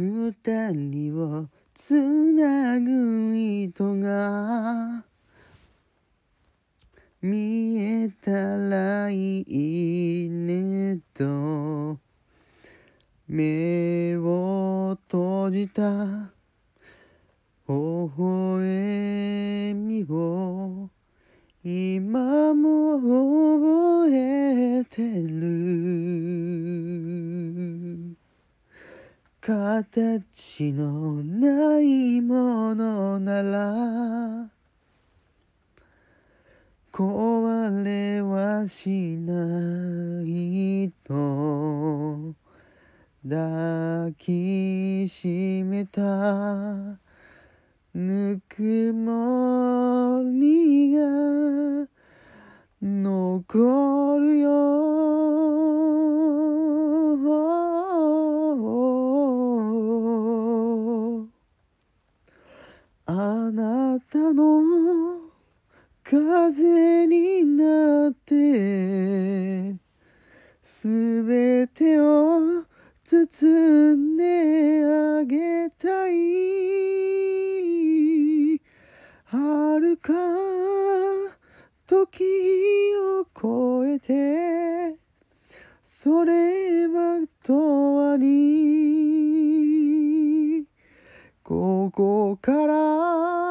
二人をつなぐ糸が見えたらいいねと目を閉じた微笑みを今も覚えて形のないものなら壊れはしないと抱きしめたぬくもりが残るよあなたの風になってすべてを包んであげたい。遥か時を超えてそれは永遠にここから